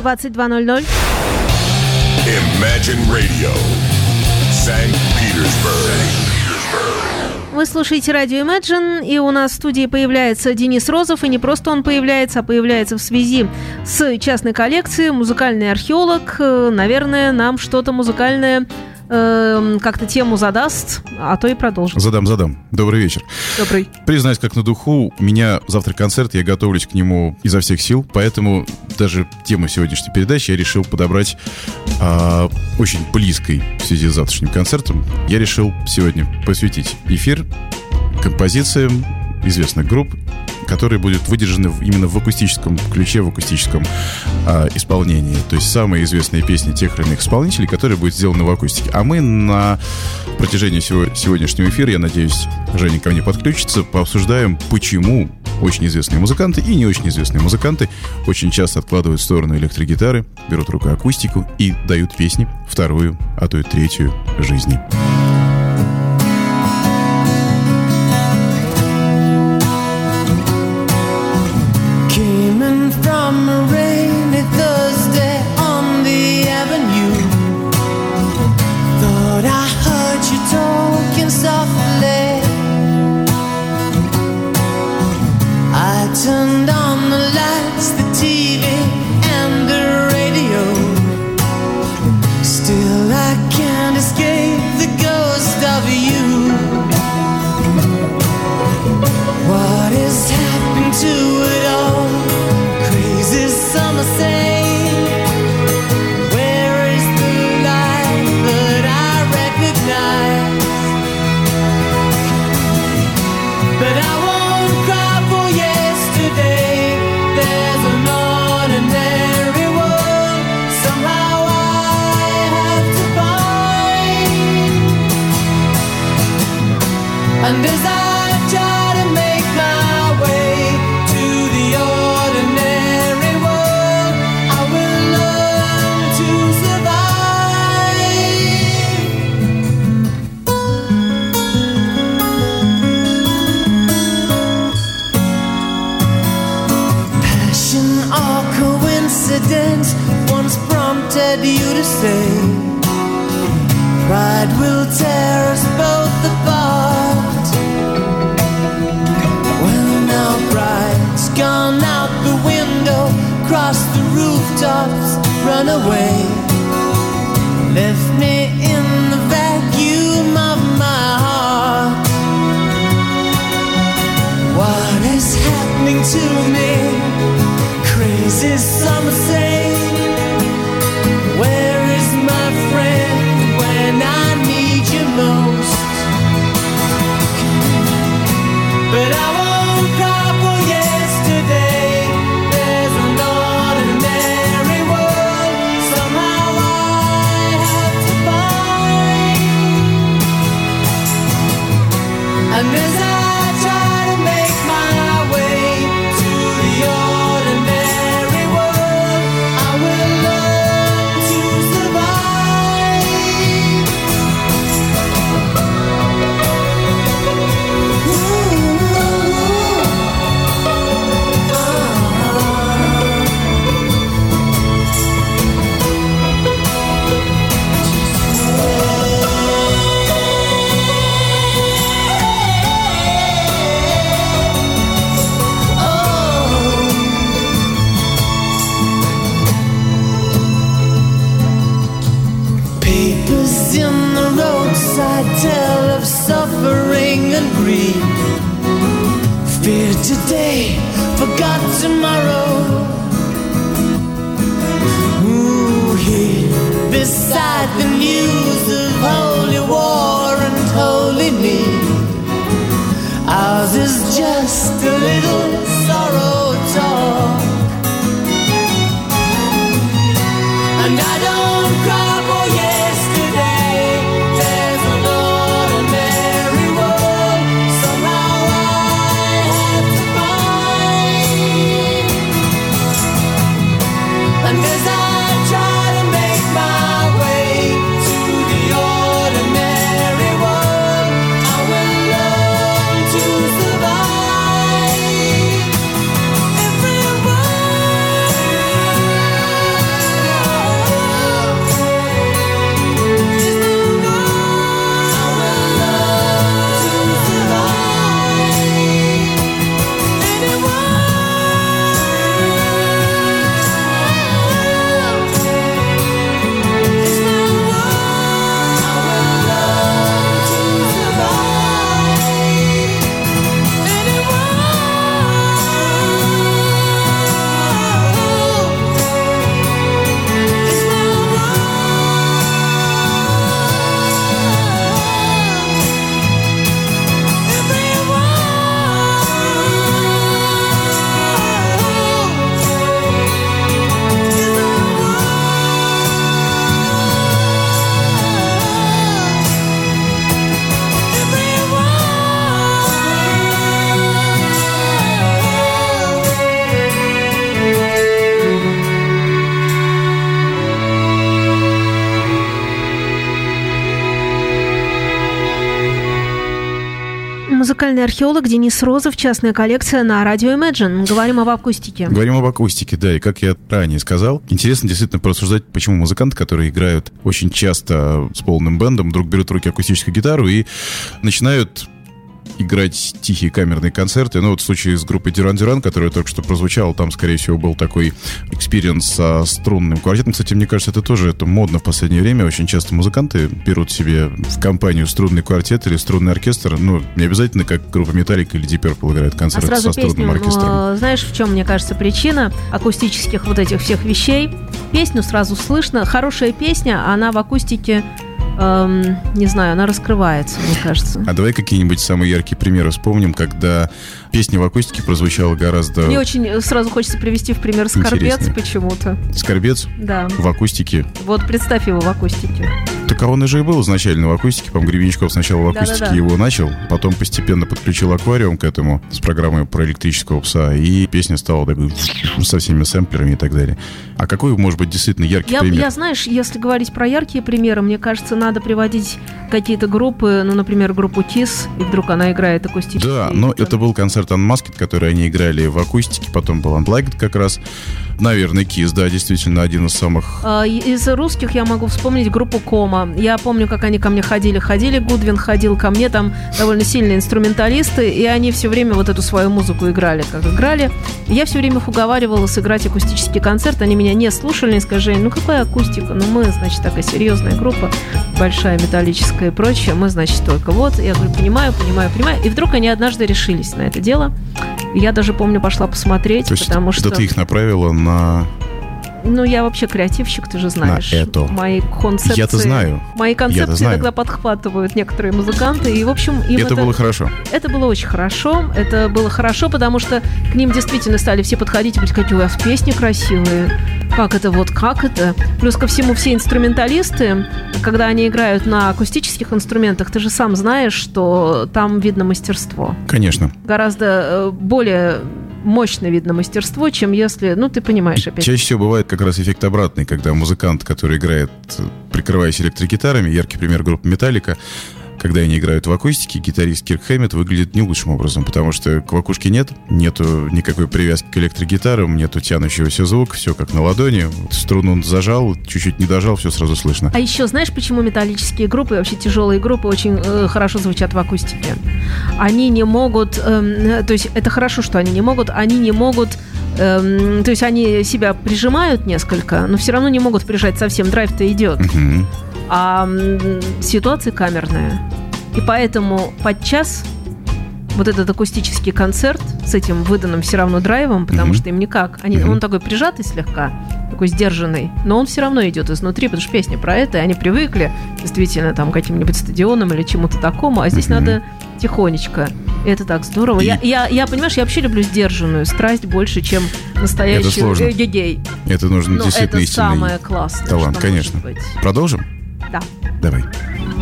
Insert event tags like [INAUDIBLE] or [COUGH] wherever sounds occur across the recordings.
22.00. Imagine Radio, St. Petersburg. Вы слушаете радио Imagine, и у нас в студии появляется Денис Розов, и не просто он появляется, а появляется в связи с частной коллекцией, музыкальный археолог. Э, наверное, нам что-то музыкальное э, как-то тему задаст, а то и продолжим. Задам, задам. Добрый вечер. Добрый. Признаюсь, как на духу, у меня завтра концерт, я готовлюсь к нему изо всех сил, поэтому даже тему сегодняшней передачи я решил подобрать э, очень близкой в связи с завтрашним концертом. Я решил сегодня посвятить эфир композициям известных групп которые будут выдержаны именно в акустическом ключе, в акустическом э, исполнении. То есть самые известные песни тех или иных исполнителей, которые будут сделаны в акустике. А мы на протяжении всего сегодняшнего эфира, я надеюсь, Женя ко мне подключится, пообсуждаем, почему очень известные музыканты и не очень известные музыканты очень часто откладывают в сторону электрогитары, берут рукой акустику и дают песни вторую, а то и третью жизни. will tear us both apart. When our pride's gone out the window, cross the rooftops, run away. Left me in the vacuum of my heart. What is happening to me? Crazy. Музыкальный археолог Денис Розов, частная коллекция на радио Imagine. Говорим об акустике. Говорим об акустике, да, и как я ранее сказал, интересно действительно порассуждать, почему музыканты, которые играют очень часто с полным бэндом, вдруг берут в руки акустическую гитару и начинают играть тихие камерные концерты. Ну, вот в случае с группой Duran Duran, которая только что прозвучала, там, скорее всего, был такой experience со струнным квартетом. Кстати, мне кажется, это тоже это модно в последнее время. Очень часто музыканты берут себе в компанию струнный квартет или струнный оркестр. Ну, не обязательно, как группа Металлика или Deep Purple играет концерт а сразу со струнным песню, оркестром. э, знаешь, в чем, мне кажется, причина акустических вот этих всех вещей? Песню сразу слышно. Хорошая песня, она в акустике, эм, не знаю, она раскрывается, мне кажется. А давай какие-нибудь самые яркие примеры вспомним, когда песня в акустике прозвучала гораздо... Мне очень э, сразу хочется привести в пример Скорбец почему-то. Скорбец Да. в акустике. Вот представь его в акустике. Так а он же и был изначально в акустике. По-моему, Гребенщиков сначала в акустике Да-да-да. его начал, потом постепенно подключил аквариум к этому с программой про электрического пса, и песня стала такой со всеми сэмплерами и так далее. А какой может быть действительно яркий Я, пример? я, знаешь, если говорить про яркие примеры, мне кажется, надо приводить какие-то группы, ну, например, группу ТИС, и вдруг она играет акустически. Да, но это был концерт Unmasked, который они играли в акустике, потом был Unplugged как раз. Наверное, Kiss, да, действительно, один из самых... А, и- Из русских я могу вспомнить группу Кома. Я помню, как они ко мне ходили. Ходили, Гудвин ходил ко мне, там довольно сильные инструменталисты, и они все время вот эту свою музыку играли, как играли. И я все время их уговаривала сыграть акустический концерт. Они меня не слушали, они сказали, ну какая акустика? Ну мы, значит, такая серьезная группа, большая металлическая и прочее. Мы, значит, только вот. Я говорю, понимаю, понимаю, понимаю. И вдруг они однажды решились на это дело. Я даже помню, пошла посмотреть, То есть потому что... ты их направила на... Ну, я вообще креативщик, ты же знаешь. это. Мои концепции... Я-то знаю. Мои концепции знаю. иногда подхватывают некоторые музыканты. И, в общем, им это, было хорошо. это было очень хорошо. Это было хорошо, потому что к ним действительно стали все подходить и говорить, какие у вас песни красивые. Как это, вот как это? Плюс ко всему все инструменталисты, когда они играют на акустических инструментах, ты же сам знаешь, что там видно мастерство. Конечно. Гораздо э, более мощно видно мастерство, чем если... Ну, ты понимаешь, опять. Чаще всего бывает как раз эффект обратный, когда музыкант, который играет, прикрываясь электрогитарами, яркий пример группы Металлика, когда они играют в акустике, гитарист Кирк Хэммет выглядит не лучшим образом, потому что квакушки нет, нету никакой привязки к электрогитарам, нету тянущегося звука, все как на ладони. Струну он зажал, чуть-чуть не дожал, все сразу слышно. А еще знаешь, почему металлические группы, вообще тяжелые группы, очень э, хорошо звучат в акустике? Они не могут, эм, то есть это хорошо, что они не могут, они не могут, эм, то есть они себя прижимают несколько, но все равно не могут прижать совсем, драйв-то идет. Мгм. А ситуация камерная. И поэтому подчас вот этот акустический концерт с этим выданным все равно драйвом, потому Мгм. что им никак. Они, Мгм. Он такой прижатый слегка, такой сдержанный, но он все равно идет изнутри, потому что песня про это, и они привыкли действительно там к каким-нибудь стадионам или чему-то такому, а здесь Мгм. надо тихонечко. И это так здорово. И- Я, я, я, понимаешь, я вообще люблю сдержанную страсть больше, чем настоящий сложно. э, гей Это нужно Но действительно это самое классное, талант, конечно. Продолжим? Да. Давай. Hello,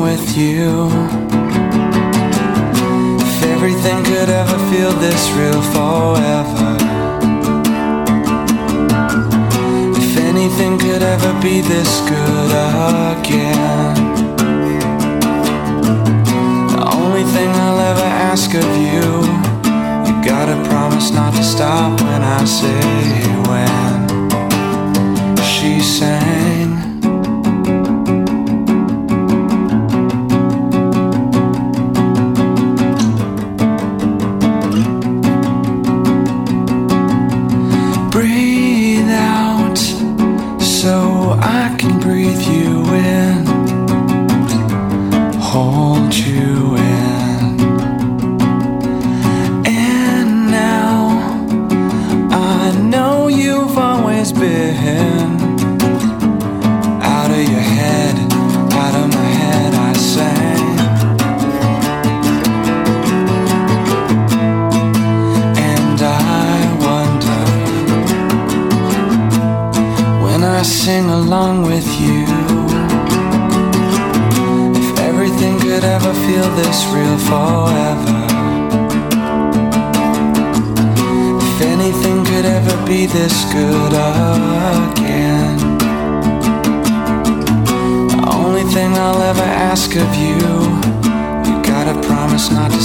with you. If everything could ever feel this real forever. If anything could ever be this good again. The only thing I'll ever ask of you, you gotta promise not to stop when I say when. She sang.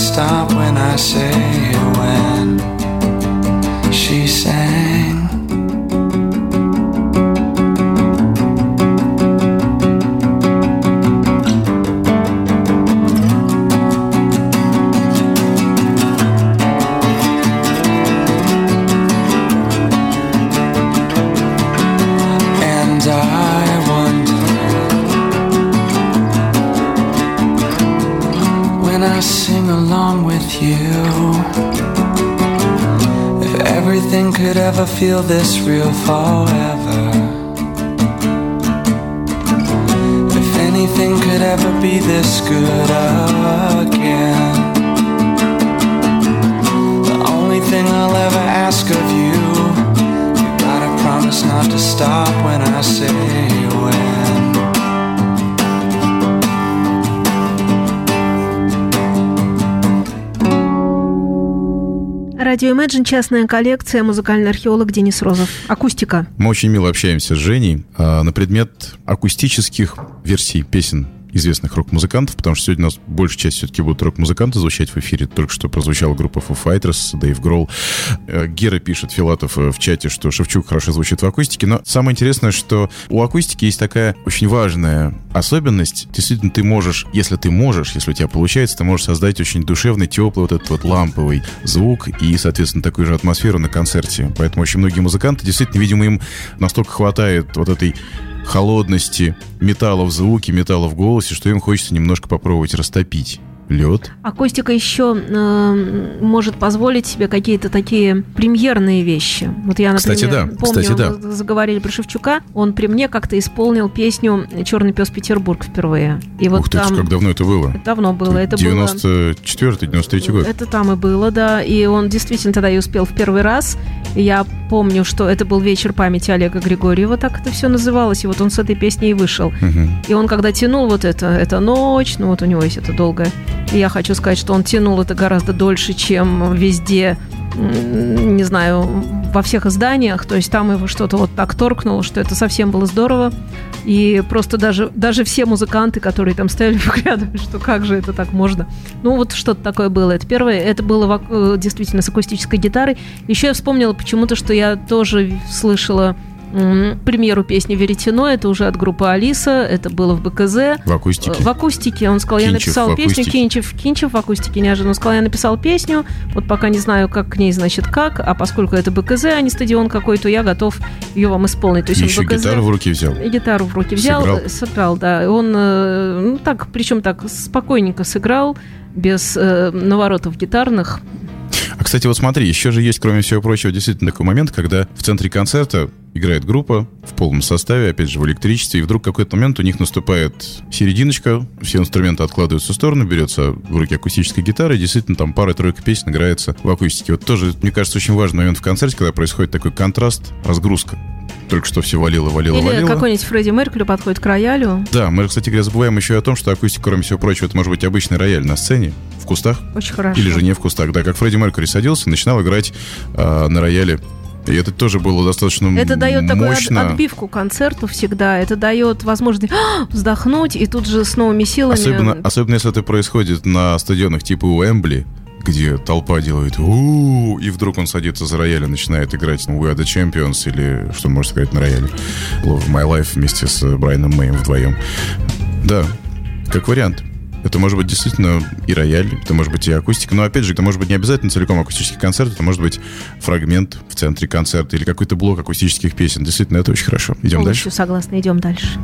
Stop when I say when. She sang. Could ever feel this real forever. If anything could ever be this good again. The only thing I'll ever ask of you you gotta promise not to stop when I say Радио Imagine, частная коллекция, музыкальный археолог Денис Розов. Акустика. Мы очень мило общаемся с Женей а, на предмет акустических версий песен известных рок-музыкантов, потому что сегодня у нас большая часть все-таки будут рок-музыканты звучать в эфире. Только что прозвучала группа Foo Fighters, Дэйв Гролл. Гера пишет, Филатов, э, в чате, что Шевчук хорошо звучит в акустике. Но самое интересное, что у акустики есть такая очень важная особенность. Действительно, ты можешь, если ты можешь, если у тебя получается, ты можешь создать очень душевный, теплый вот этот вот ламповый звук и, соответственно, такую же атмосферу на концерте. Поэтому очень многие музыканты, действительно, видимо, им настолько хватает вот этой холодности металла в звуке, металла в голосе, что им хочется немножко попробовать растопить лед. Акустика еще э, может позволить себе какие-то такие премьерные вещи. Вот я, например, Кстати, да. помню, Кстати, да. заговорили про Шевчука, он при мне как-то исполнил песню «Черный пес Петербург» впервые. И вот Ух ты, там... как давно это было? Давно было. Это было... 94-93 год. Это там и было, да. И он действительно тогда и успел в первый раз. Я помню, что это был вечер памяти Олега Григорьева, так это все называлось. И вот он с этой песней и вышел. Мгм. И он когда тянул вот это, это ночь, ну вот у него есть это долгое. Я хочу сказать, что он тянул это гораздо дольше, чем везде, не знаю, во всех изданиях. То есть там его что-то вот так торкнуло, что это совсем было здорово. И просто даже, даже все музыканты, которые там стояли, [LAUGHS] выглядывали, что как же это так можно. Ну вот что-то такое было. Это первое. Это было э, действительно с акустической гитарой. Еще я вспомнила почему-то, что я тоже слышала м, премьеру песни «Веретено». Это уже от группы «Алиса». Это было в БКЗ. В акустике. В акустике. Он сказал, я Кинчев написал в песню. Кинчев, Кинчев в акустике неожиданно. Он сказал, я написал песню. Вот пока не знаю, как к ней, значит, как. А поскольку это БКЗ, а не стадион какой-то, я готов ее вам исполнить. То есть он еще БКЗ гитару в руки взял. и гитару в руки взял, Сыграл. э, сыграл, да. Он, э, ну так, причем так спокойненько сыграл, без э, наворотов гитарных. А, кстати, вот смотри, еще же есть, кроме всего прочего, действительно такой момент, когда в центре концерта играет группа в полном составе, опять же, в электричестве, и вдруг в какой-то момент у них наступает серединочка, все инструменты откладываются в сторону, берется в руки акустическая гитара, и действительно там пара-тройка песен играется в акустике. Вот тоже, мне кажется, очень важный момент в концерте, когда происходит такой контраст, разгрузка. Только что все валило, валило, Или валило. какой-нибудь Фредди Меркьюри подходит к роялю. Да, мы, кстати говоря, забываем еще о том, что акустика, кроме всего прочего, это может быть обычный рояль на сцене, в кустах, Очень хорошо. или же не в кустах. Да, как Фредди Меркьюри садился, начинал играть а, на рояле. И это тоже было достаточно Это дает такую мощно. отбивку концерту всегда. Это дает возможность вздохнуть и тут же с новыми силами. Особенно, особенно если это происходит на стадионах типа Уэмбли, где толпа делает у и вдруг он садится за рояль и начинает играть ну, We Are The Champions или что может играть на рояле Love My Life вместе с Брайаном Мэем вдвоем. Да, как вариант. Это может быть действительно и рояль, это может быть и акустика, но опять же, это может быть не обязательно целиком акустический концерт, это может быть фрагмент в центре концерта или какой-то блок акустических песен. Действительно, это очень хорошо. Идем дальше. Полностью согласна. Идем дальше.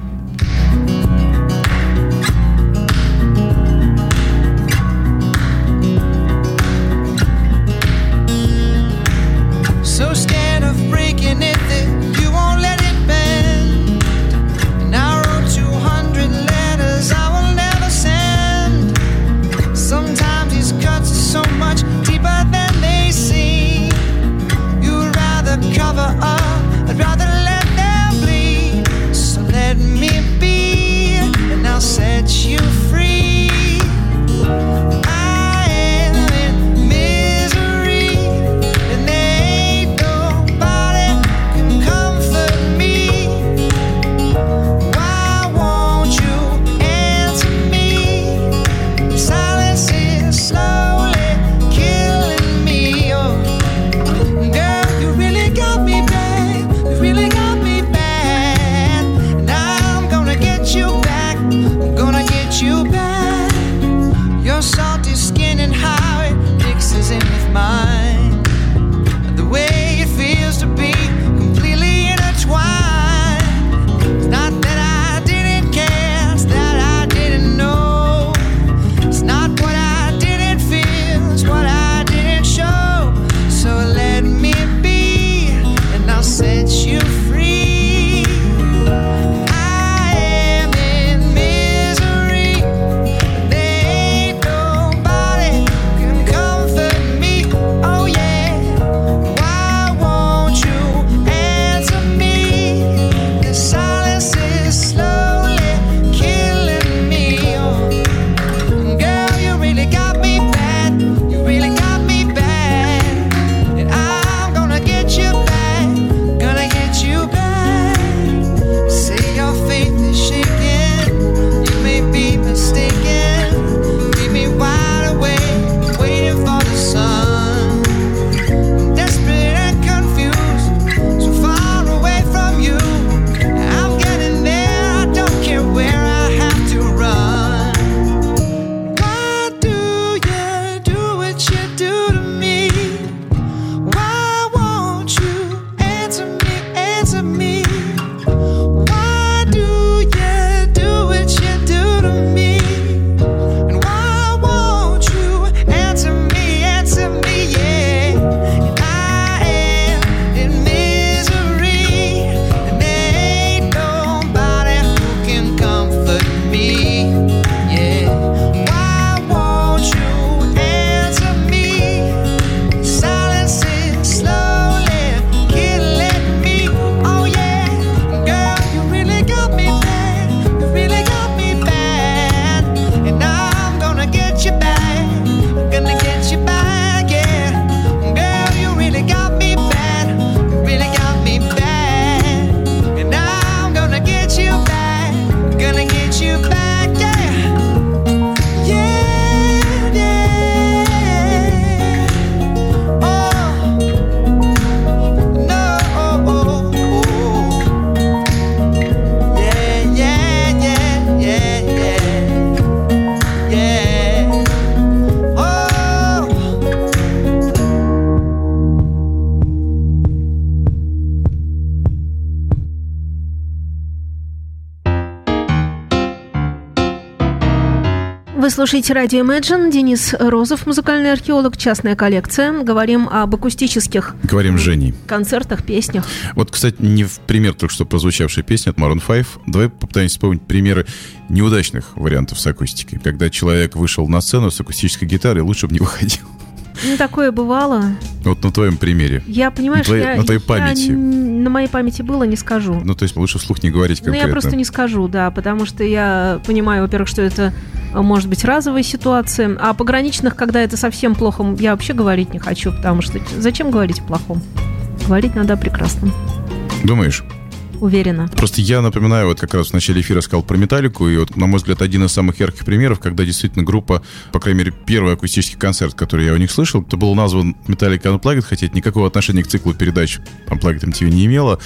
Вы слушаете радио Imagine. Денис Розов, музыкальный археолог, частная коллекция. Говорим об акустических Говорим Женей. концертах, песнях. Вот, кстати, не в пример только что прозвучавшей песни от Maroon 5. Давай попытаемся вспомнить примеры неудачных вариантов с акустикой. Когда человек вышел на сцену с акустической гитарой, лучше бы не выходил. Ну, такое бывало. Вот на твоем примере. Я, твоей- я, на твоей я памяти. н- на моей памяти было, не скажу. Ну, то есть лучше вслух не говорить Ну, конкретно. я просто не скажу, да, потому что я понимаю, во-первых, что это а, может быть разовая ситуация, а пограничных, когда это совсем плохо, я вообще говорить не хочу, потому что зачем говорить о плохом? Говорить надо о прекрасном, Думаешь? Уверена. Просто я напоминаю, вот как раз в начале эфира сказал про металлику, и вот, на мой взгляд, один из самых ярких примеров, когда действительно группа, по крайней мере, первый акустический концерт, который я у них слышал, это был назван Metallica Unplugged, хотя это никакого отношения к циклу передач Unplugged MTV не имело.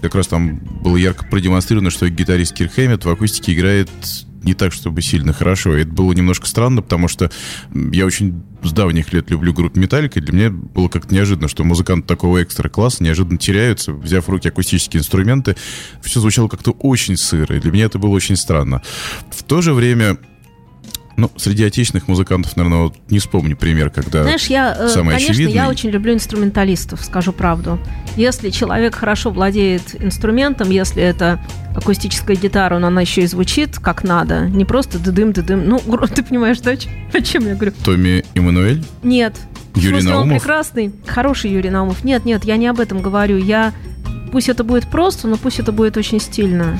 Как раз там было ярко продемонстрировано, что гитарист Кир Хэммет в акустике играет не так, чтобы сильно хорошо. И это было немножко странно, потому что я очень с давних лет люблю группу Металлика, и для меня было как-то неожиданно, что музыканты такого экстра класса неожиданно теряются, взяв в руки акустические инструменты. Все звучало как-то очень сыро, и для меня это было очень странно. В то же время ну, среди отечественных музыкантов, наверное, вот не вспомню пример, когда... Знаешь, я, э, самый конечно, очевидный. я очень люблю инструменталистов, скажу правду. Если человек хорошо владеет инструментом, если это акустическая гитара, но она еще и звучит как надо, не просто дыдым дыдым. Ну, ты понимаешь, да, о чем- я говорю? Томми Эммануэль, Нет. В Юрий смысле, он Наумов? прекрасный, хороший Юрий Наумов. Нет, нет, я не об этом говорю. Я пусть это будет просто, но пусть это будет очень стильно.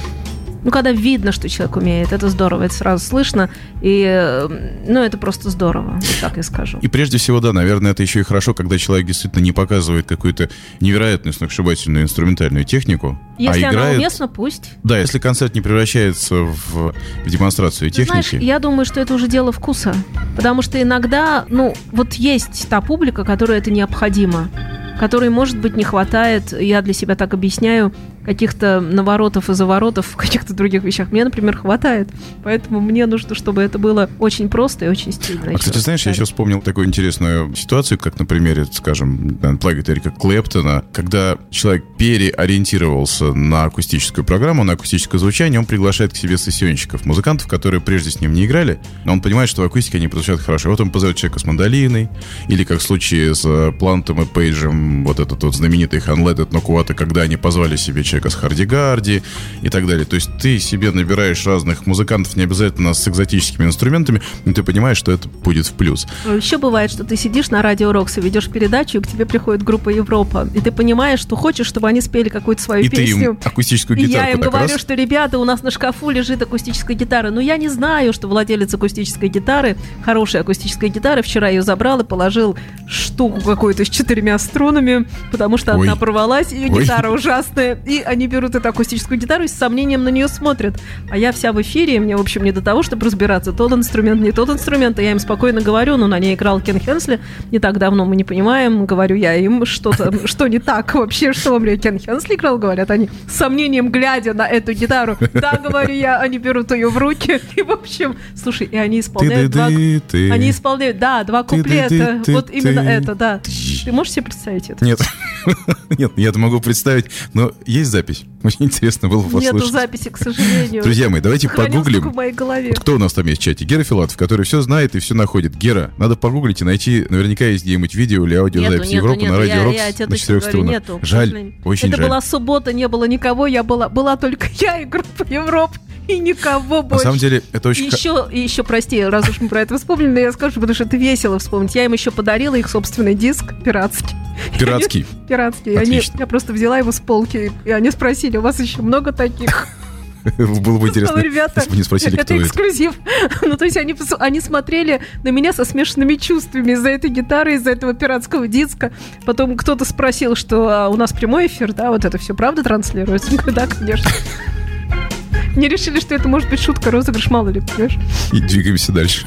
Ну, когда видно, что человек умеет, это здорово, это сразу слышно, и, э, ну, это просто здорово, вот так я скажу. И прежде всего, да, наверное, это еще и хорошо, когда человек действительно не показывает какую-то невероятную сногсшибательную инструментальную технику, Если а она играет... уместна, пусть. Да, если концерт не превращается в, в демонстрацию техники. Знаешь, я думаю, что это уже дело вкуса. Потому что иногда, ну, вот есть та публика, которой это необходимо. Которой, может быть, не хватает, я для себя так объясняю, каких-то наворотов и заворотов в каких-то других вещах. Мне, например, хватает. Поэтому мне нужно, чтобы это было очень просто и очень стильно. А, кстати, раз знаешь, я сейчас вспомнил такую интересную ситуацию, как на примере, скажем, Unplugged Эрика Клэптона, когда человек переориентировался на акустическую программу, на акустическое звучание, он приглашает к себе сессионщиков, музыкантов, которые прежде с ним не играли, но он понимает, что в акустике они прозвучат хорошо. Вот он позовет человека с мандолиной, или как в случае с Плантом и Пейджем, вот этот вот знаменитый Unletted Нокуата, когда они позвали себе человека с Харди-Гарди и так далее. То есть ты себе набираешь разных музыкантов, не обязательно с экзотическими инструментами, но ты понимаешь, что это будет в плюс. Еще бывает, что ты сидишь на радио Рокс и ведешь передачу, и к тебе приходит группа Европа, и ты понимаешь, что хочешь, чтобы они спели какую-то свою И ты песню. им акустическую И гитарку я им говорю, раз. что, ребята, у нас на шкафу лежит акустическая гитара. Но я не знаю, что владелец акустической гитары, хорошей акустической гитары, вчера ее забрал и положил штуку какую-то с четырьмя струнами, потому что Ой. одна порвалась, и Ой. гитара ужасная. И они берут эту акустическую гитару и с сомнением на нее смотрят. А я вся в эфире, и мне, в общем, не до того, чтобы разбираться, тот инструмент, не тот инструмент. И я им спокойно говорю, ну, на ней играл Кен Хенсли не так давно, мы не понимаем. Говорю я им, что-то, [LAUGHS] что не так вообще, что вам, блядь, Кен Хенсли играл, говорят они, с сомнением глядя на эту гитару. Да, говорю я, они берут ее в руки. И, в общем, слушай, и они исполняют два... Они исполняют, да, два куплета. Вот именно это, да. Ты можешь себе представить это? Нет. [LAUGHS] Нет, я это могу представить, но есть запись. [LAUGHS] Очень интересно было Нету послушать. записи, к сожалению. Друзья мои, давайте погуглим. в моей голове. Вот кто у нас там есть в чате? Гера Филатов, который все знает и все находит. Гера, надо погуглить и найти, наверняка есть где-нибудь видео или аудиозапись Европы на радио Рокс на четырех струнах. нету. Жаль, очень Это жаль. была суббота, не было никого, я была, была только [LAUGHS] я и группа Европ, и никого больше. На самом деле, это очень... И еще, и еще, прости, раз уж мы про это вспомнили, но я скажу, потому что это весело вспомнить. Я им еще подарила их собственный диск пиратский. Пиратский. [LAUGHS] Пиратский. И они, Отлично. я просто взяла его с полки, и они спросили, у вас еще много таких? [LAUGHS] Было бы интересно, Сказала, ребята, если бы не спросили, это кто это. эксклюзив. [LAUGHS] ну, то есть они, они смотрели на меня со смешанными чувствами из-за этой гитары, из-за этого пиратского диска. Потом кто-то спросил, что а, у нас прямой эфир, да, вот это все правда транслируется? [LAUGHS] Да, конечно. Не решили, что это может быть шутка, розыгрыш, мало ли, понимаешь? И двигаемся дальше.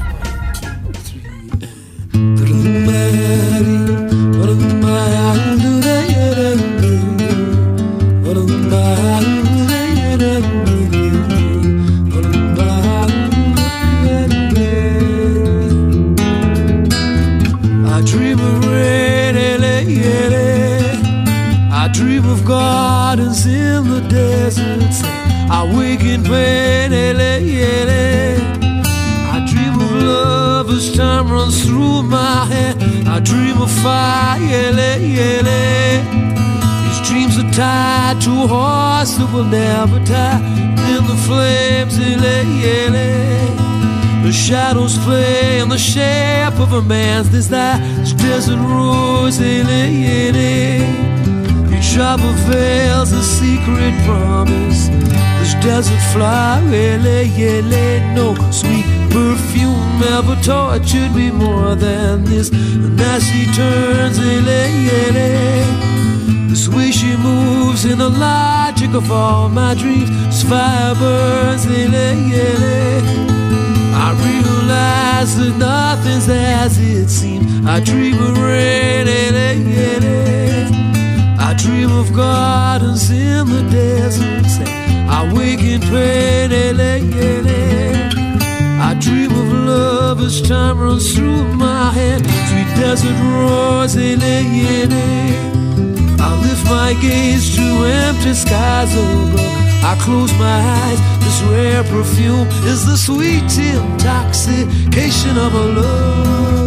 Gardens in the deserts. I wake in pain, ele. I dream of love time runs through my head. I dream of fire. Tied to a horse that will never die. In the flames, ele, ele. The shadows play in the shape of a man's desire. This desert rose, each other veils a secret promise. This desert flower, no sweet perfume ever tortured me more than this. And as she turns, this way she moves in the logic of all my dreams. This fire burns, I realize that nothing's as it seems. I dream of rain, I dream of gardens in the desert. I wake in pain, I dream of love as time runs through my head. Sweet desert rose, I lift my gaze to empty skies oh above. I close my eyes. This rare perfume is the sweet intoxication of a love.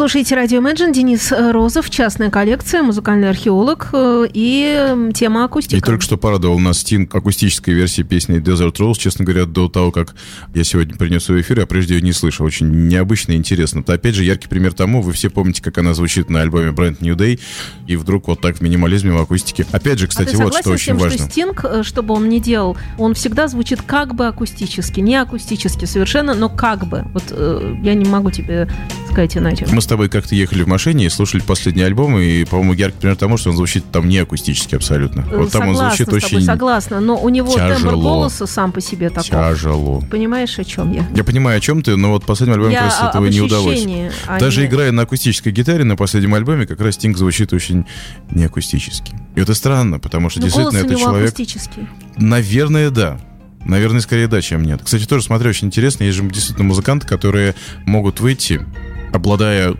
Слушаете радио Imagine, Денис э, Розов, частная коллекция, музыкальный археолог э, и тема акустика. И только что порадовал нас Стинг акустической версии песни Desert Rose, честно говоря, до того, как я сегодня принес ее в эфир, я прежде ее не слышал. Очень необычно и интересно. То, опять же, яркий пример тому, вы все помните, как она звучит на альбоме Brand New Day, и вдруг вот так в минимализме, в акустике. Опять же, кстати, а вот что с тем, очень важно. что Стинг, э, что бы он ни делал, он всегда звучит как бы акустически, не акустически совершенно, но как бы. Вот э, я не могу тебе сказать иначе. Мы с тобой как-то ехали в машине и слушали последний альбом, и, по-моему, яркий пример тому, что он звучит там не акустически абсолютно. Вот там он звучит с тобой, очень согласна, но у него тембр тяжело. голоса сам по себе такой. тяжело. Понимаешь, о чем я? Я понимаю, о чем ты, но вот в последнем альбоме Я как раз о- этого не удалось. а Даже не- играя на акустической гитаре на последнем альбоме, как раз Стинг звучит очень не акустически. И это странно, потому что Ну, действительно это человек... Наверное, да. Наверное, скорее да, чем нет. Кстати, тоже смотрю, очень интересно. Есть же действительно музыканты, которые могут выйти, обладая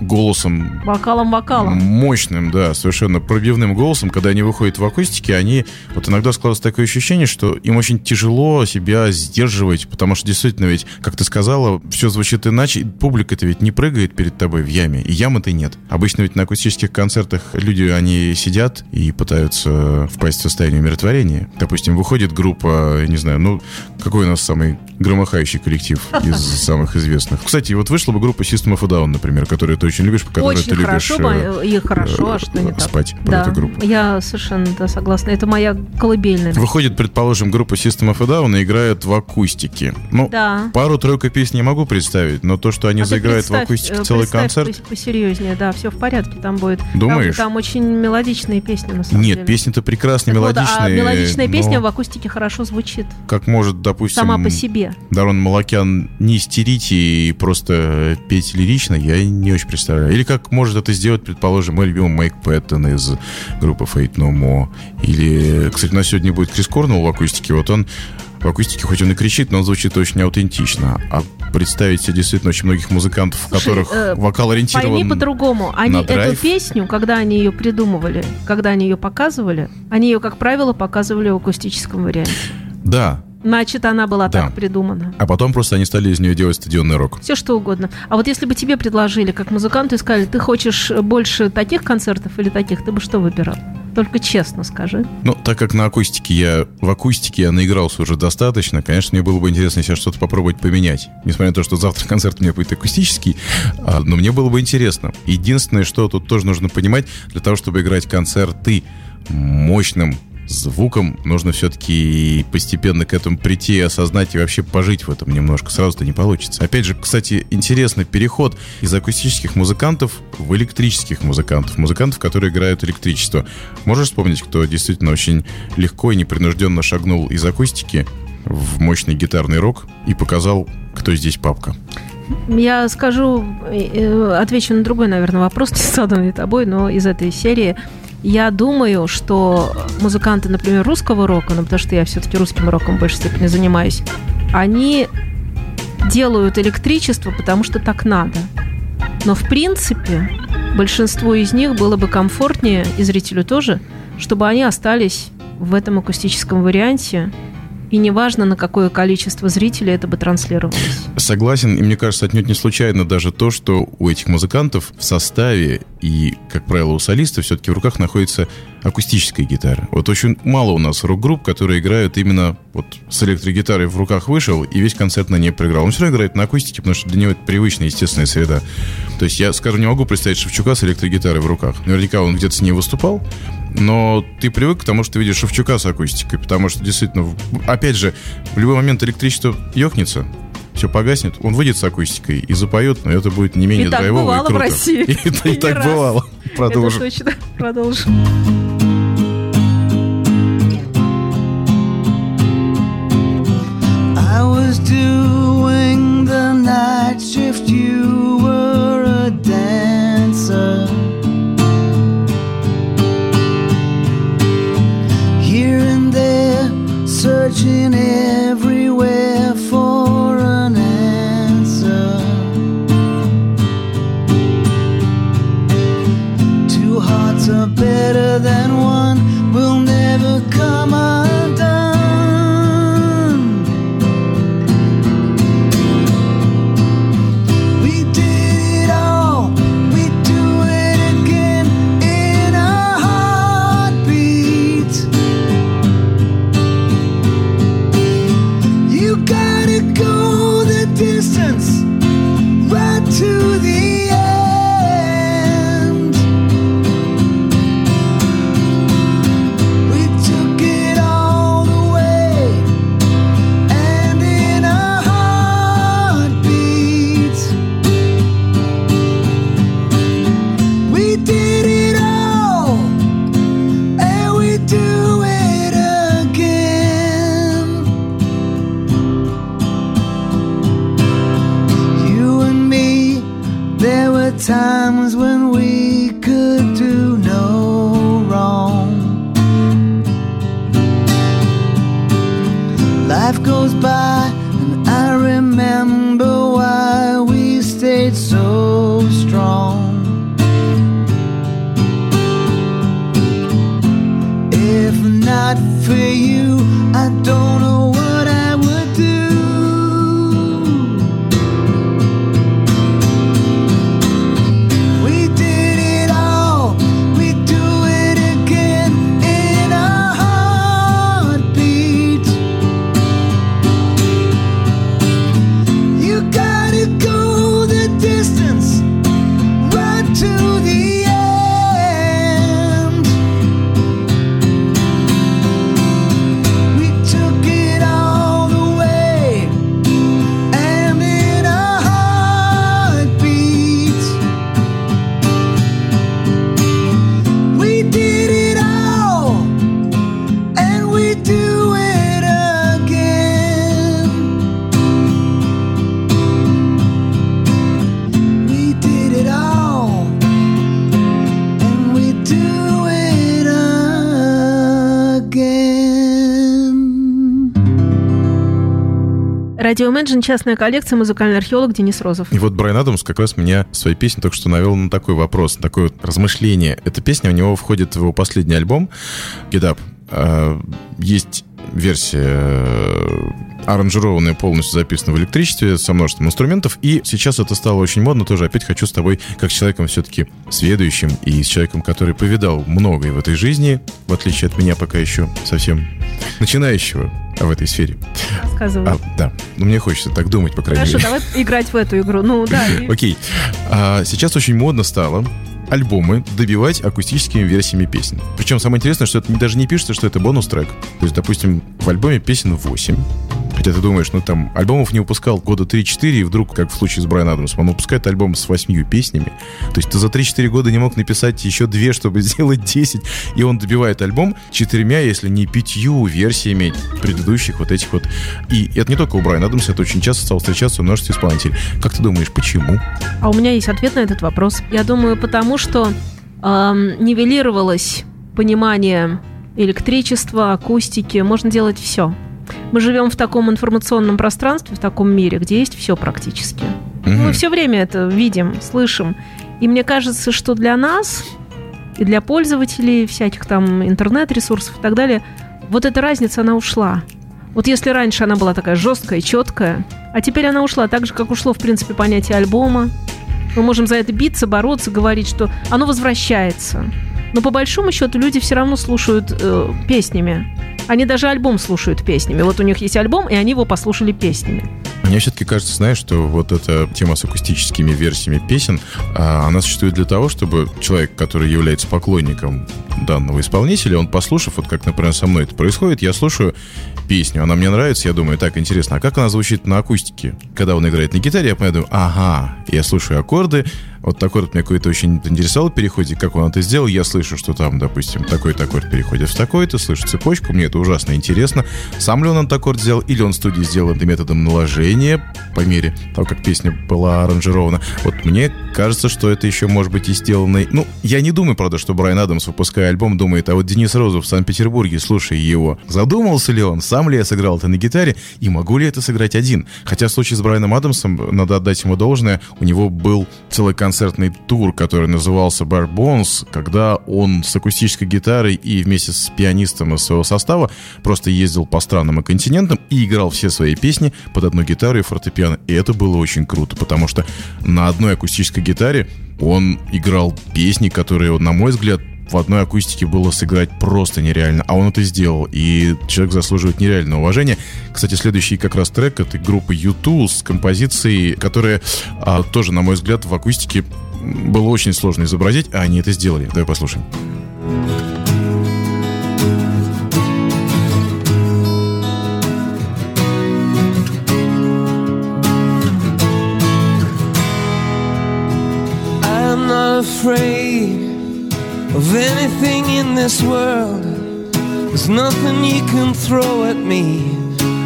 голосом Вокалом-вокалом. мощным, да, совершенно пробивным голосом, когда они выходят в акустике, они вот иногда складывается такое ощущение, что им очень тяжело себя сдерживать, потому что действительно ведь, как ты сказала, все звучит иначе, публика-то ведь не прыгает перед тобой в яме, и ямы-то нет. Обычно ведь на акустических концертах люди, они сидят и пытаются впасть в состояние умиротворения. Допустим, выходит группа, я не знаю, ну, какой у нас самый громыхающий коллектив из [LAUGHS] самых известных. Кстати, вот вышла бы группа System of a Down, например, которую ты очень любишь, по которой Очень ты хорошо, любишь... э, и хорошо, а что не так? спать под Да, эту группу. я совершенно да, согласна. Это моя колыбельная. Выходит, предположим, группа System of a Down и играет в акустике. Ну, Да. пару-тройку песен не могу представить, но то, что они А заиграют в акустике э, целый концерт... пос- посерьезнее, да, все в порядке, там будет. Там- Думаешь? Там, очень мелодичные песни, на самом деле. Нет, песни-то прекрасные, Так вот, мелодичные. а мелодичная но песня в акустике хорошо звучит. Как может, допустим... Сама по себе. Дарон Малакян не истерить и просто петь лирично, я не очень представляю. Или как может это сделать, предположим, мой любимый Майк Пэттон из группы Fate No More. Или, кстати, у нас сегодня будет Крис Корнелл в акустике. Вот он в акустике, хоть он и кричит, но он звучит очень аутентично. А представить себе действительно очень многих музыкантов, в Слушай, которых э, вокал ориентирован... Пойми по-другому. Они эту песню, когда они ее придумывали, когда они ее показывали, они ее, как правило, показывали в акустическом варианте. Да. Значит, она была Да. так придумана. А потом просто они стали из нее делать стадионный рок. Все что угодно. А вот если бы тебе предложили, как музыканту, и сказали, ты хочешь больше таких концертов или таких, ты бы что выбирал? Только честно скажи. Ну, так как на акустике я, в акустике я наигрался уже достаточно, конечно, мне было бы интересно сейчас что-то попробовать поменять. Несмотря на то, что завтра [LAUGHS] концерт у меня будет акустический, а, но мне было бы интересно. Единственное, что тут тоже нужно понимать, для того, чтобы играть концерты мощным звуком, нужно все-таки постепенно к этому прийти и осознать и вообще пожить в этом немножко. Сразу-то не получится. Опять же, кстати, интересный переход из акустических музыкантов в электрических музыкантов. Музыкантов, которые играют электричество. Можешь вспомнить, кто действительно очень легко и непринужденно шагнул из акустики в мощный гитарный рок и показал, кто здесь папка? Я скажу, э, отвечу на другой, наверное, вопрос, [LAUGHS] не заданный тобой, но из этой серии. Я думаю, что музыканты, например, русского рока, ну, потому что я все-таки русским роком в большей степени занимаюсь, они делают электричество, потому что так надо. Но, в принципе, большинству из них было бы комфортнее, и зрителю тоже, чтобы они остались в этом акустическом варианте, и неважно, на какое количество зрителей это бы транслировалось. Согласен, и мне кажется, отнюдь не случайно даже то, что у этих музыкантов в составе и, как правило, у солиста все-таки в руках находится акустическая гитара. Вот очень мало у нас рок-групп, которые играют именно вот с электрогитарой в руках вышел и весь концерт на ней проиграл. Он все равно играет на акустике, потому что для него это привычная, естественная среда. То есть я, скажем, не могу представить Шевчука с электрогитарой в руках. Наверняка он где-то с ней выступал, но ты привык к тому, что ты видишь Шевчука с акустикой, потому что действительно, в- опять же, в любой момент электричество ёхнется, все погаснет, он выйдет с акустикой и запоет, но это будет не менее И так драйвово бывало и в круто. России. [LAUGHS] И, так раз. бывало. Продолжим. Это точно. Продолжим. I was doing the night shift, you searching everywhere Радио Imagine, частная коллекция, музыкальный археолог Денис Розов. И вот Брайан Адамс как раз меня в своей песне только что навел на такой вопрос, на такое размышление. Эта песня у него входит в его последний альбом Get Up. А, Есть версия э, аранжированная, полностью записана в электричестве, со множеством инструментов. И сейчас это стало очень модно. Тоже опять хочу с тобой, как с человеком все-таки сведущим и с человеком, который повидал многое в этой жизни, в отличие от меня пока еще совсем начинающего в этой сфере. Рассказывай. А, да, ну мне хочется так думать, по крайней Хорошо, мере. давай играть в эту игру. Ну да. [LAUGHS] Окей. А, сейчас очень модно стало альбомы добивать акустическими версиями песен. Причем самое интересное, что это даже не пишется, что это бонус-трек. То есть, допустим, в альбоме песен 8. Хотя ты думаешь, ну там альбомов не выпускал года 3-4, и вдруг, как в случае с Брайаном Адамсом, он выпускает альбом с 8 песнями. То есть ты за 3-4 года не мог написать еще две, чтобы [LAUGHS] сделать 10. И он добивает альбом четырьмя, если не пятью версиями предыдущих вот этих вот. И это не только у Брайана Адамса, это очень часто стало встречаться у множества исполнителей. Как ты думаешь, почему? А у меня есть ответ на этот вопрос. Я думаю, потому что эм, нивелировалось понимание электричества, акустики. Можно делать все. Мы живем в таком информационном пространстве, в таком мире, где есть все практически. Мгм. Мы все время это видим, слышим. И мне кажется, что для нас и для пользователей всяких там интернет-ресурсов и так далее, вот эта разница, она ушла. Вот если раньше она была такая жесткая, четкая, а теперь она ушла, так же, как ушло, в принципе, понятие альбома. Мы можем за это биться, бороться, говорить, что оно возвращается. Но по большому счету люди все равно слушают э, песнями. Они даже альбом слушают песнями. Вот у них есть альбом, и они его послушали песнями. Мне все-таки кажется, знаешь, что вот эта тема с акустическими версиями песен, а, она существует для того, чтобы человек, который является поклонником данного исполнителя, он послушав, вот как, например, со мной это происходит, я слушаю песню, она мне нравится, я думаю, так, интересно, а как она звучит на акустике? Когда он играет на гитаре, я понимаю, ага, я слушаю аккорды, вот такой вот меня какой-то очень интересовал переходе, как он это сделал, я слышу, что там, допустим, такой-то аккорд переходит в такой-то, слышу цепочку, мне это ужасно интересно, сам ли он этот аккорд сделал, или он в студии сделал это методом наложения, по мере того, как песня была аранжирована. Вот мне кажется, что это еще может быть и сделано... Ну, я не думаю, правда, что Брайан Адамс, выпуская альбом, думает, а вот Денис Розов в Санкт-Петербурге, слушай его, задумался ли он, сам ли я сыграл это на гитаре, и могу ли это сыграть один? Хотя в случае с Брайаном Адамсом, надо отдать ему должное, у него был целый концертный тур, который назывался Bare Bones, когда он с акустической гитарой и вместе с пианистом из своего состава просто ездил по странам и континентам и играл все свои песни под одну гитару и фортепиано. И это было очень круто, потому что на одной акустической гитаре он играл песни, которые, на мой взгляд, в одной акустике было сыграть просто нереально, а он это сделал, и человек заслуживает нереального уважения. Кстати, следующий как раз трек это группа U2 с композицией, которая а, тоже, на мой взгляд, в акустике было очень сложно изобразить, а они это сделали. Давай послушаем. Afraid of anything in this world. There's nothing you can throw at me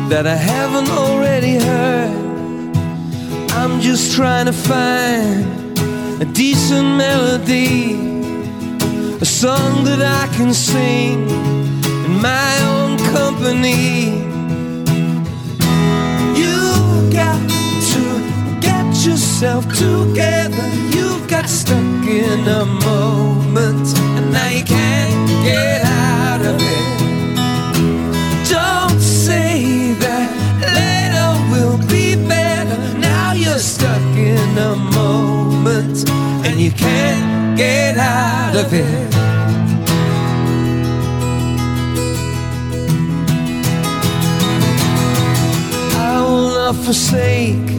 that I haven't already heard. I'm just trying to find a decent melody, a song that I can sing in my own company. You've got yourself together. You've got stuck in a moment, and now you can't get out of it. Don't say that later will be better. Now you're stuck in a moment, and you can't get out of it. I will not forsake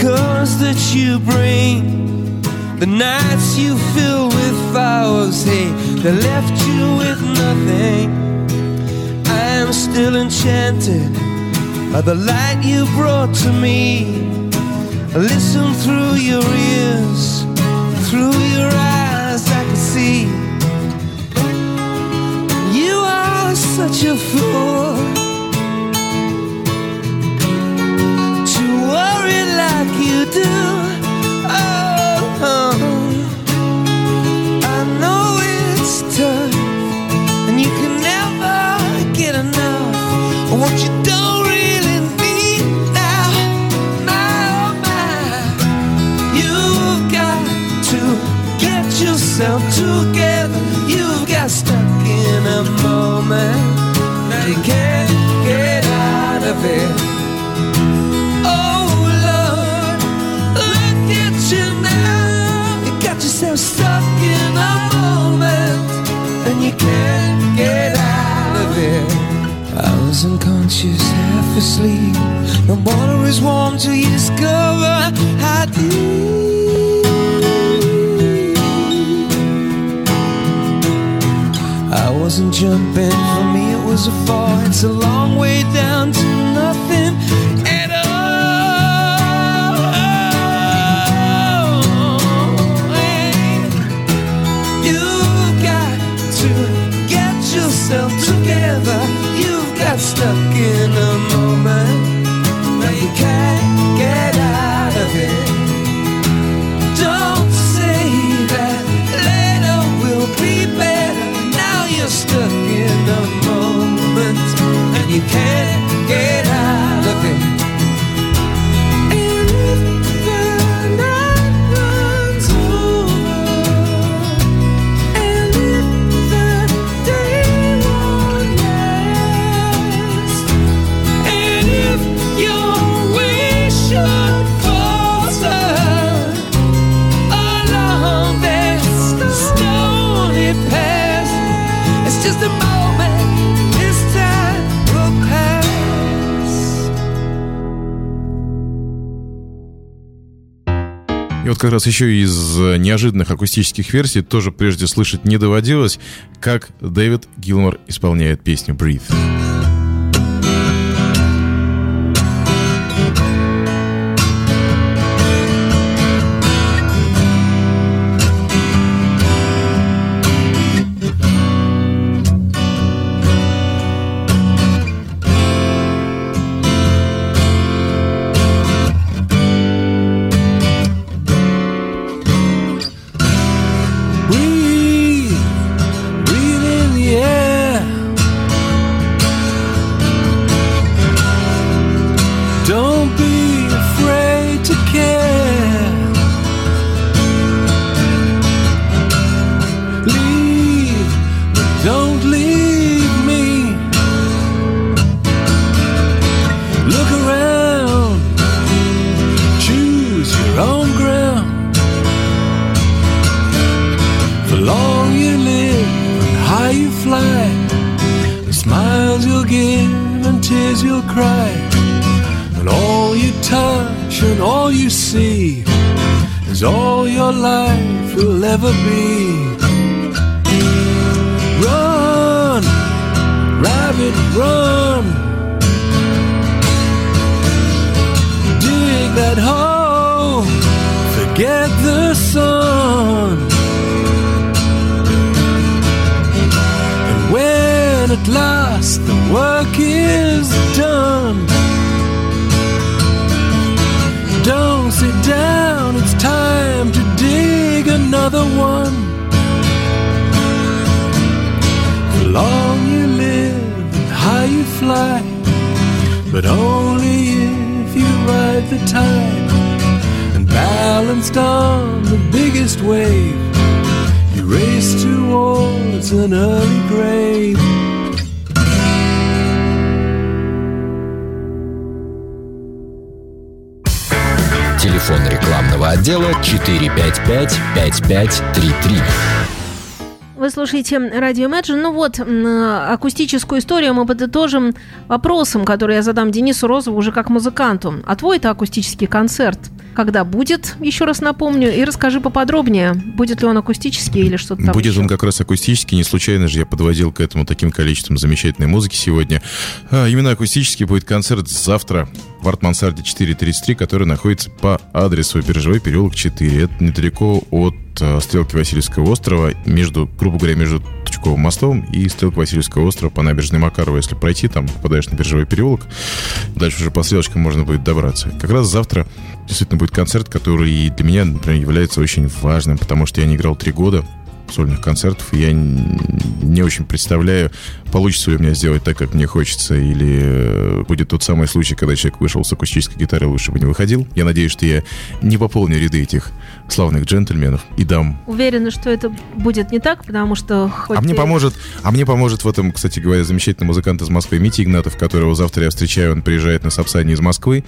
colors that you bring. The nights you fill with flowers, hey, they left you with nothing. I am still enchanted by the light you brought to me. Listen through your ears, through your eyes, I can see. You are such a fool. Like you do. Oh, I know it's tough, and you can never get enough of what you don't really need now. My, oh my, you've got to get yourself together. You've got stuck in a moment. Now you can't get out of it. Can't get out of. I was unconscious, half asleep. The water is warm till you discover how deep. I wasn't jumping, for me it was a fall. It's a long way down to nothing stuck in a как раз еще из э, неожиданных акустических версий тоже прежде слышать не доводилось, как Дэвид Гилмор исполняет песню «Breathe». Don't leave me. Look around, choose your own ground. The long you live and high you fly, the smiles you'll give and tears you'll cry, and all you touch and all you see is all your life will ever be. Run. Dig that hole, forget the sun. And when at last the work is done, don't sit down, it's time to dig another one. Fly, but only if you ride the tide and balanced on the biggest wave. You race towards an early grave. Телефон рекламного отдела 455-5533. Вы слушаете радио Imagine. Ну вот, м, акустическую историю мы подытожим вопросом, который я задам Денису Розову уже как музыканту. А твой-то акустический концерт когда будет, еще раз напомню, и расскажи поподробнее, будет ли он акустический или что-то там Будет еще. он как раз акустический, не случайно же я подводил к этому таким количеством замечательной музыки сегодня. А, именно акустический будет концерт завтра в Арт-Мансарде 433, который находится по адресу Биржевой переулок 4. Это недалеко от э, стрелки Васильевского острова, между, грубо говоря, между Тучковым мостом и стрелкой Васильевского острова по набережной Макарова. Если пройти, там попадаешь на Биржевой переулок, дальше уже по стрелочкам можно будет добраться. Как раз завтра действительно будет концерт, который для меня, например, является очень важным, потому что я не играл три года, сольных концертов. Я не очень представляю, получится ли у меня сделать так, как мне хочется, или э, будет тот самый случай, когда человек вышел с акустической гитарой, лучше бы не выходил. Я надеюсь, что я не пополню ряды этих славных джентльменов и дам Уверена, что это будет не так, потому что а мне и- поможет, а мне поможет в этом, кстати говоря, замечательный музыкант из Москвы Митя Игнатов, которого завтра я встречаю. Он приезжает на Сапсане из Москвы.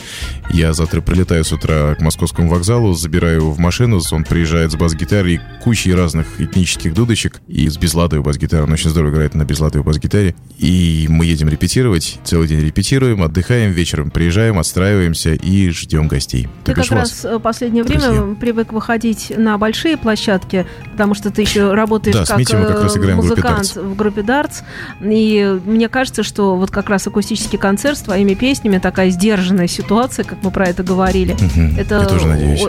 Я завтра прилетаю с утра к московскому вокзалу, забираю его в машину. Он приезжает с бас-гитарой и кучей разных этнических дудочек. И с безладовой бас-гитарой. Он очень здорово играет на безладовой бас-гитаре. И мы едем репетировать. Целый день репетируем, отдыхаем, вечером приезжаем, отстраиваемся и ждем гостей. Ты Так как у вас. раз э, последнее время друзья. привык выходить на большие площадки, потому что ты еще работаешь Да, как, как раз э, группе музыкант в группе Дартс. И мне кажется, что вот как раз акустический концерт с твоими песнями, такая сдержанная ситуация, как мы про это говорили, Мгм. это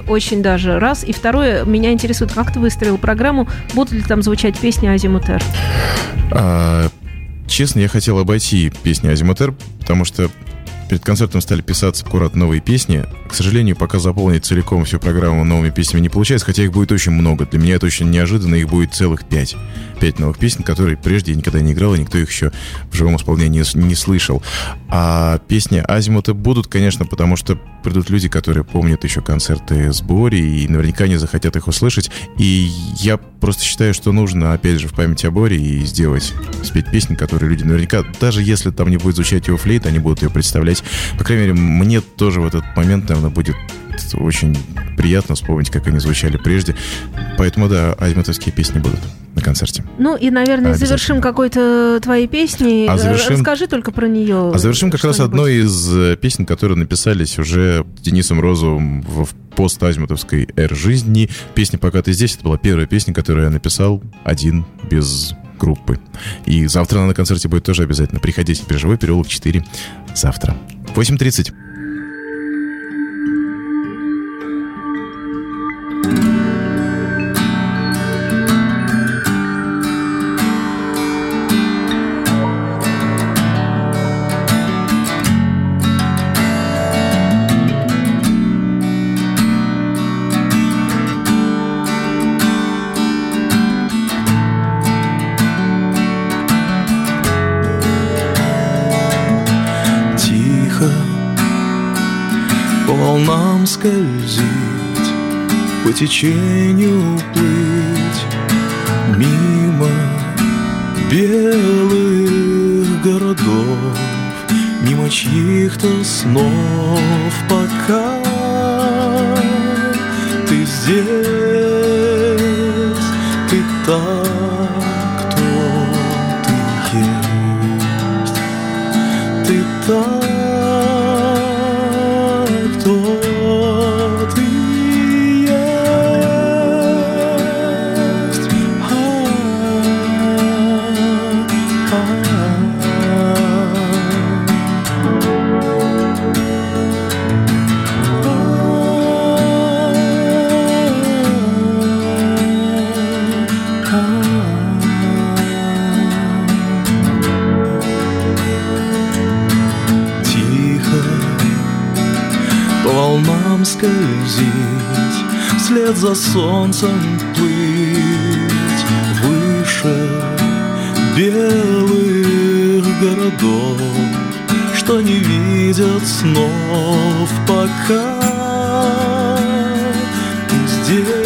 очень даже раз. И второе, меня интересует, как ты выстроил программу, будут ли там звучать песни Азимутер? А, честно, я хотел обойти песни Азимутер, потому что перед концертом стали писаться аккурат новые песни. К сожалению, пока заполнить целиком всю программу новыми песнями не получается, хотя их будет очень много. Для меня это очень неожиданно, их будет целых пять. Пять новых песен, которые прежде я никогда не играл, и никто их еще в живом исполнении не, слышал. А песни Азимута будут, конечно, потому что придут люди, которые помнят еще концерты с Бори, и наверняка не захотят их услышать. И я просто считаю, что нужно, опять же, в память о Боре и сделать, спеть песню, которые люди наверняка, даже если там не будет звучать его флейт, они будут ее представлять. По крайней мере, мне тоже в этот момент, наверное, будет очень приятно вспомнить, как они звучали прежде. Поэтому, да, азимутовские песни будут на концерте. Ну и, наверное, завершим какой-то твоей песней. А завершим- Расскажи только про нее. А завершим как раз одной из э, песен, которые написались уже Денисом Розовым в в пост-азимутовской эр жизни. Песня «Пока ты здесь» — это была первая песня, которую я написал один, без группы. И завтра она на концерте будет тоже обязательно. Приходите, Биржевой переулок 4. Завтра. 8.30. волнам скользить, по течению плыть мимо белых городов, мимо чьих-то снов, пока ты здесь, ты так, вслед за солнцем плыть выше белых городов, что не видят снов, пока здесь.